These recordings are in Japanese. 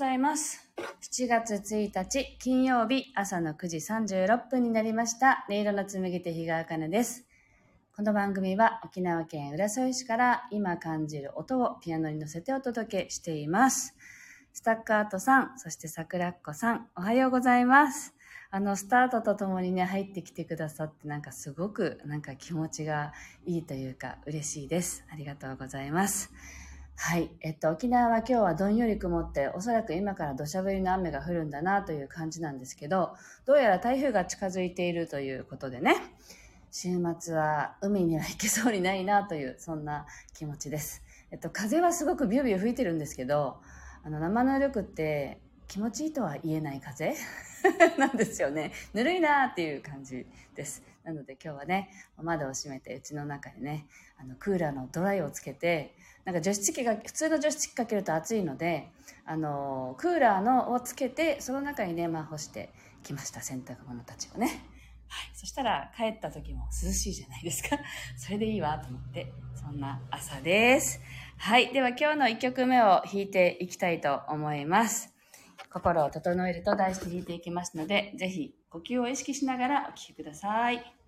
ざいます。7月1日金曜日朝の9時36分になりました。音色の紡ぎ手日川茜です。この番組は沖縄県浦添市から今感じる音をピアノに乗せてお届けしています。スタッカートさん、そして桜っ子さん、おはようございます。あの、スタートとともにね、入ってきてくださって、なんかすごく、なんか気持ちがいいというか、嬉しいです。ありがとうございます。はい。えっと、沖縄は今日はどんより曇って、おそらく今から土砂降りの雨が降るんだなという感じなんですけど、どうやら台風が近づいているということでね、週末は海には行けそうにないなという、そんな気持ちです。えっと、風はすごくビュービュー吹いてるんですけど、あの、生の力って気持ちいいとは言えない風 なんですよね。ぬるいなっていう感じです。なので今日はね、窓を閉めて、うちの中にね、あの、クーラーのドライをつけて、なんか除湿機が、普通の除湿機かけると暑いので、あの、クーラーのをつけて、その中にね、まあ干してきました、洗濯物たちをね。はい。そしたら帰った時も涼しいじゃないですか。それでいいわと思って、そんな朝です。はい。では今日の1曲目を弾いていきたいと思います。心を整えると題して弾いていきますので、ぜひ呼吸を意識しながらお聴きください。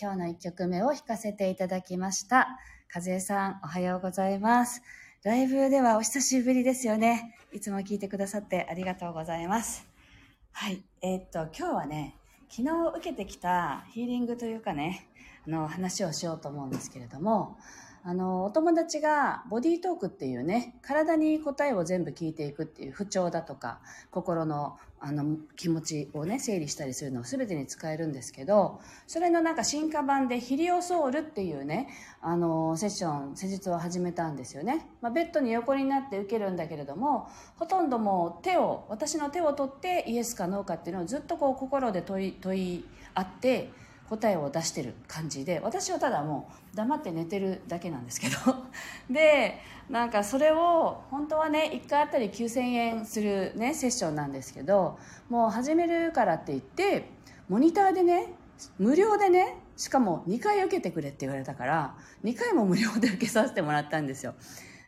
今日の1曲目を弾かせていただきました。和江さん、おはようございます。ライブではお久しぶりですよね。いつも聞いてくださってありがとうございます。はい。えー、っと、今日はね、昨日受けてきたヒーリングというかね、あの、話をしようと思うんですけれども、あの、お友達がボディートークっていうね、体に答えを全部聞いていくっていう不調だとか、心のあの気持ちをね、整理したりするのを全てに使えるんですけど、それのなんか進化版でヒリオソールっていうね、あの、セッション、施術を始めたんですよね。まあ、ベッドに横になって受けるんだけれども、ほとんどもう手を、私の手を取ってイエスかノーかっていうのをずっとこう心で問い、問い合って、答えを出してる感じで私はただもう黙って寝てるだけなんですけど。でなんかそれを本当はね1回あたり9000円するねセッションなんですけどもう始めるからって言ってモニターでね無料でねしかも2回受けてくれって言われたから2回も無料で受けさせてもらったんですよ。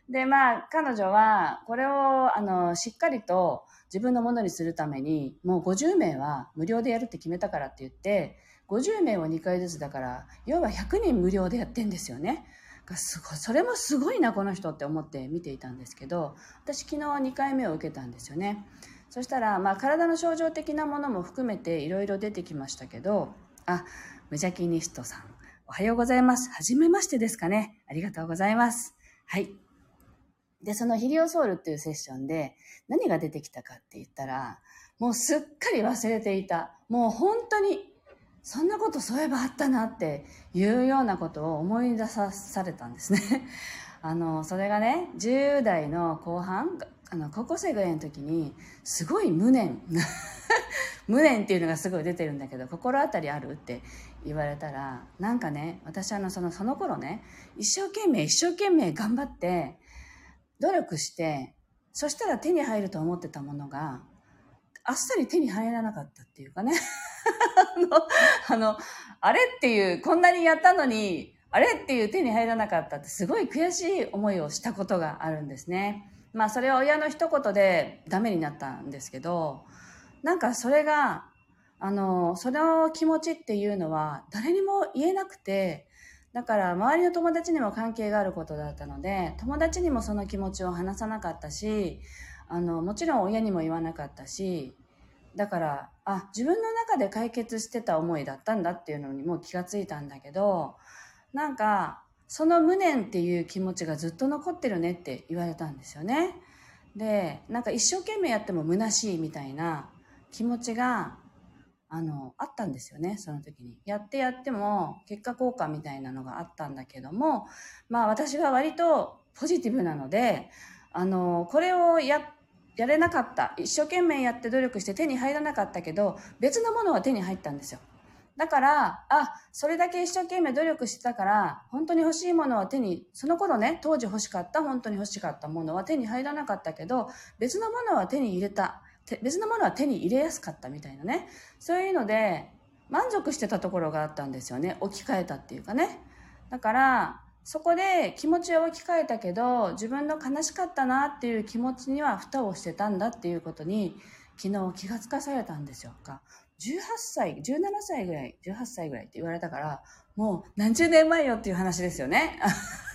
でまあ彼女はこれをあのしっかりと自分のものにするためにもう50名は無料でやるって決めたからって言って50名を2回ずつだから、要は100人無料でやってんですよね。すごい、それもすごいな、この人って思って見ていたんですけど、私昨日2回目を受けたんですよね。そしたら、まあ体の症状的なものも含めていろいろ出てきましたけど、あ、無邪気ニストさん。おはようございます。はじめましてですかね。ありがとうございます。はい。で、そのヒリオソウルっていうセッションで何が出てきたかって言ったら、もうすっかり忘れていた。もう本当にそんなことそういえばあったなっていうようなことを思い出さされたんですね。あの、それがね、10代の後半、あの、高校生ぐらいの時に、すごい無念。無念っていうのがすごい出てるんだけど、心当たりあるって言われたら、なんかね、私あの、その、その頃ね、一生懸命、一生懸命頑張って、努力して、そしたら手に入ると思ってたものが、あっさり手に入らなかったっていうかね。あの、あの、あれっていう、こんなにやったのに、あれっていう手に入らなかったってすごい悔しい思いをしたことがあるんですね。まあそれは親の一言でダメになったんですけど、なんかそれが、あの、その気持ちっていうのは誰にも言えなくて、だから周りの友達にも関係があることだったので、友達にもその気持ちを話さなかったし、あの、もちろん親にも言わなかったし、だから、あ、自分の中で解決してた思いだったんだっていうのにもう気がついたんだけど、なんか、その無念っていう気持ちがずっと残ってるねって言われたんですよね。で、なんか一生懸命やっても虚しいみたいな気持ちが、あの、あったんですよね、その時に。やってやっても結果効果みたいなのがあったんだけども、まあ私は割とポジティブなので、あの、これをやってやれなかった。一生懸命やって努力して手に入らなかったけど、別のものは手に入ったんですよ。だから、あ、それだけ一生懸命努力してたから、本当に欲しいものは手に、その頃ね、当時欲しかった、本当に欲しかったものは手に入らなかったけど、別のものは手に入れた。別のものは手に入れやすかったみたいなね。そういうので、満足してたところがあったんですよね。置き換えたっていうかね。だから、そこで気持ちを置き換えたけど自分の悲しかったなっていう気持ちには蓋をしてたんだっていうことに昨日気がつかされたんですよ。18歳、17歳ぐらい、18歳ぐらいって言われたから、もう何十年前よっていう話ですよね。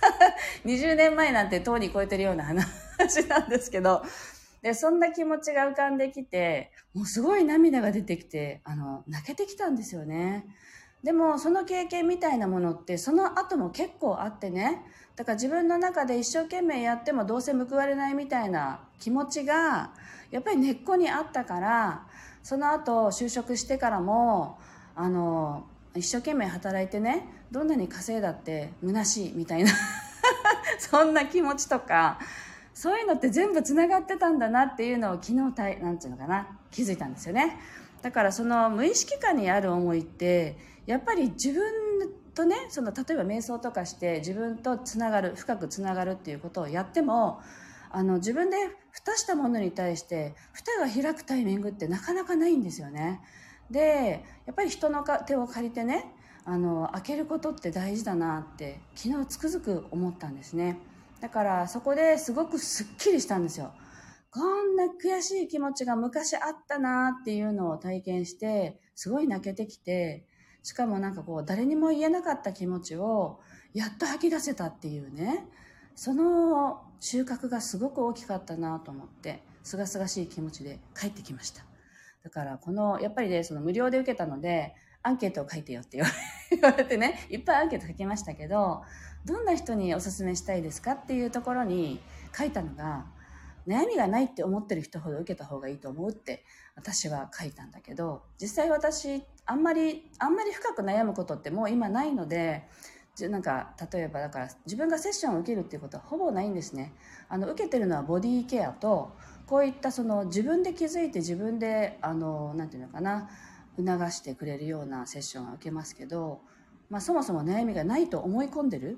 20年前なんてとうに超えてるような話なんですけど、で、そんな気持ちが浮かんできて、もうすごい涙が出てきて、あの、泣けてきたんですよね。でもその経験みたいなものってその後も結構あってね。だから自分の中で一生懸命やってもどうせ報われないみたいな気持ちがやっぱり根っこにあったからその後就職してからもあの一生懸命働いてねどんなに稼いだって虚しいみたいな そんな気持ちとかそういうのって全部つながってたんだなっていうのを昨日たいなんていうのかな気づいたんですよね。だからその無意識下にある思いってやっぱり自分とねその例えば瞑想とかして自分とつながる深くつながるっていうことをやってもあの自分で蓋したものに対して蓋が開くタイミングってなかなかないんですよね。でやっぱり人の手を借りてねあの開けることって大事だなって昨日つくづく思ったんですねだからそこですごくすっきりしたんですよこんな悔しい気持ちが昔あったなっていうのを体験してすごい泣けてきてしかもなんかこう、誰にも言えなかった気持ちを、やっと吐き出せたっていうね、その収穫がすごく大きかったなと思って、すがすがしい気持ちで帰ってきました。だから、この、やっぱりね、その無料で受けたので、アンケートを書いてよって 言われてね、いっぱいアンケート書きましたけど、どんな人におすすめしたいですかっていうところに書いたのが、悩みがないって思ってる人ほど受けた方がいいと思うって私は書いたんだけど、実際私、あんまり、あんまり深く悩むことってもう今ないので、なんか、例えばだから自分がセッションを受けるっていうことはほぼないんですね。あの、受けてるのはボディケアと、こういったその自分で気づいて自分で、あの、なていうのかな、促してくれるようなセッションは受けますけど、まあそもそも悩みがないと思い込んでる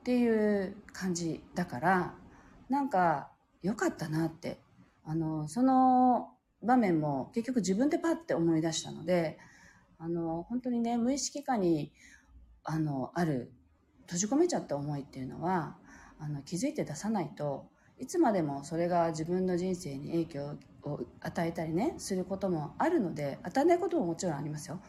っていう感じだから、なんか良かったなって。あの、その場面も結局自分でパッて思い出したので、あの、本当にね、無意識化に、あの、ある、閉じ込めちゃった思いっていうのは、あの、気づいて出さないと、いつまでもそれが自分の人生に影響を与えたりね、することもあるので、与えないことももちろんありますよ。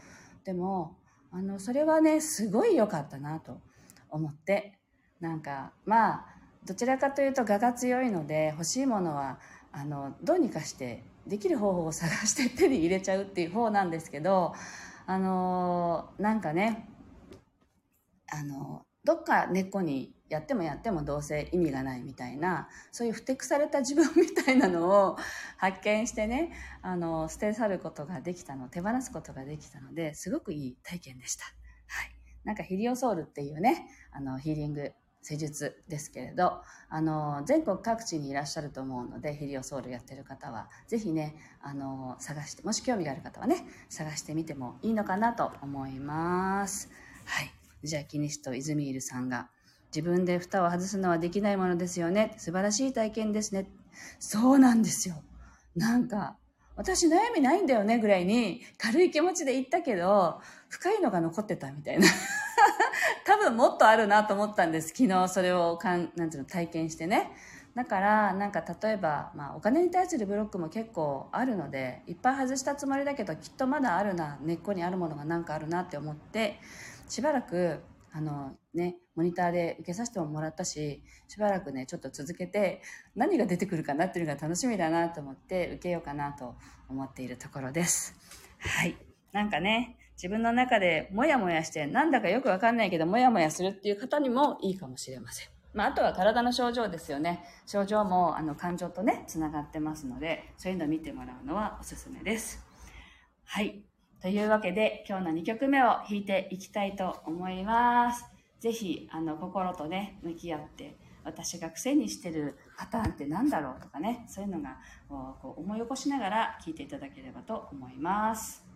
でも、あの、それはね、すごい良かったなと思って、なんか、まあ、どちらかというと我が強いので欲しいものはあのどうにかしてできる方法を探して手に入れちゃうっていう方なんですけどあのなんかねあのどっか根っこにやってもやってもどうせ意味がないみたいなそういうふてくされた自分みたいなのを 発見してねあの捨て去ることができたの手放すことができたのですごくいい体験でした。はい、なんかヒリオソールっていうねあのヒーリング施術ですけれど、あの、全国各地にいらっしゃると思うので、ヒリオソウルやってる方は、ぜひね、あの、探して、もし興味がある方はね、探してみてもいいのかなと思います。はい。じゃあ、キニスト、イズミールさんが、自分で蓋を外すのはできないものですよね。素晴らしい体験ですね。そうなんですよ。なんか、私悩みないんだよねぐらいに軽い気持ちで言ったけど、深いのが残ってたみたいな。分もっとあるなと思ったんです。昨日それをかん、なんていうの、体験してね。だから、なんか例えば、まあお金に対するブロックも結構あるので、いっぱい外したつもりだけど、きっとまだあるな、根っこにあるものがなんかあるなって思って、しばらく、あのね、モニターで受けさせてもらったし、しばらくね、ちょっと続けて、何が出てくるかなっていうのが楽しみだなと思って、受けようかなと思っているところです。はい。なんかね、自分の中でもやもやして、なんだかよくわかんないけど、もやもやするっていう方にもいいかもしれません。まあ、あとは体の症状ですよね。症状も、あの、感情とね、つながってますので、そういうのを見てもらうのはおすすめです。はい。というわけで、今日の2曲目を弾いていきたいと思います。ぜひ、あの、心とね、向き合って、私が癖にしてるパターンって何だろうとかね、そういうのがこう思い起こしながら聴いていただければと思います。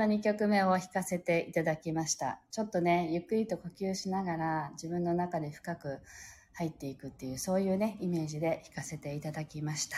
の2曲目を弾かせていただきました。ちょっとね、ゆっくりと呼吸しながら自分の中で深く入っていくっていう、そういうね、イメージで弾かせていただきました。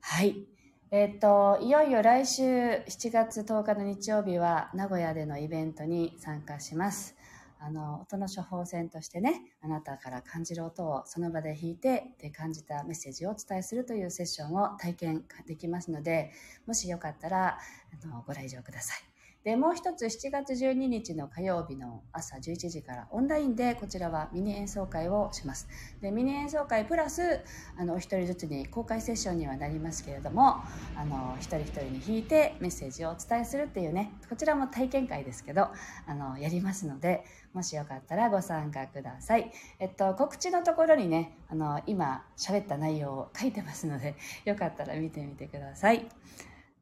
はい。えっ、と、いよいよ来週7月10日の日曜日は名古屋でのイベントに参加します。あの、音の処方箋としてね、あなたから感じる音をその場で弾いて、で感じたメッセージをお伝えするというセッションを体験できますので、もしよかったら、あの、ご来場ください。で、もう一つ7月12日の火曜日の朝11時からオンラインでこちらはミニ演奏会をします。で、ミニ演奏会プラス、あの、お一人ずつに公開セッションにはなりますけれども、あの、一人一人に弾いてメッセージをお伝えするっていうね、こちらも体験会ですけど、あの、やりますので、もしよかったらご参加ください。えっと、告知のところにね、あの、今喋った内容を書いてますので、よかったら見てみてください。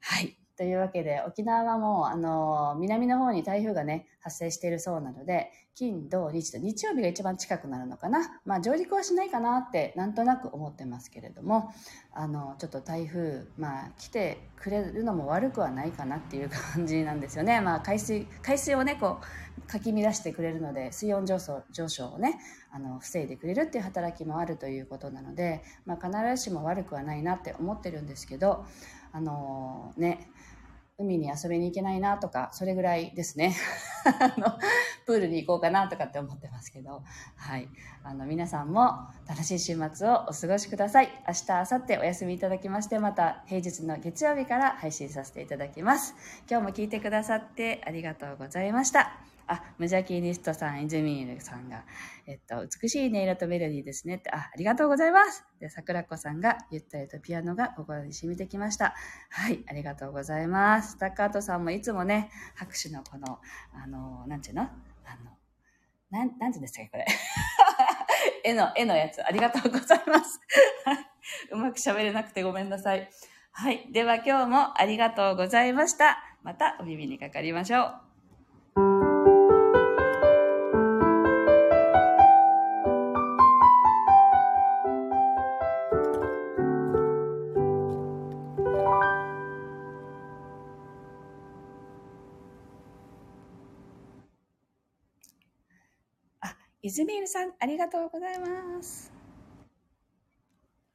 はい。というわけで、沖縄はもう、あの、南の方に台風がね、発生しているそうなので、金、土、日と、日曜日が一番近くなるのかな。まあ、上陸はしないかなって、なんとなく思ってますけれども、あの、ちょっと台風、まあ、来てくれるのも悪くはないかなっていう感じなんですよね。まあ、海水、海水をね、こう、かき乱してくれるので、水温上昇上昇をね、あの、防いでくれるっていう働きもあるということなので、まあ、必ずしも悪くはないなって思ってるんですけど、あのね、海に遊びに行けないなとか、それぐらいですね。あの、プールに行こうかなとかって思ってますけど、はい。あの、皆さんも楽しい週末をお過ごしください。明日、明後日お休みいただきまして、また平日の月曜日から配信させていただきます。今日も聞いてくださってありがとうございました。あ、無邪気ニストさん、イズミールさんが、えっと、美しい音色とメロディーですねって、あ、ありがとうございます。で、桜子さんが、ゆったりとピアノが心に染みてきました。はい、ありがとうございます。タッカートさんもいつもね、拍手のこの、あの、なんちゅうの？あの、なん、なんて言うんですかこれ。絵の、絵のやつ、ありがとうございます。うまく喋れなくてごめんなさい。はい。では今日もありがとうございました。またお耳にかかりましょう。イズミールさん、ありがとうございます。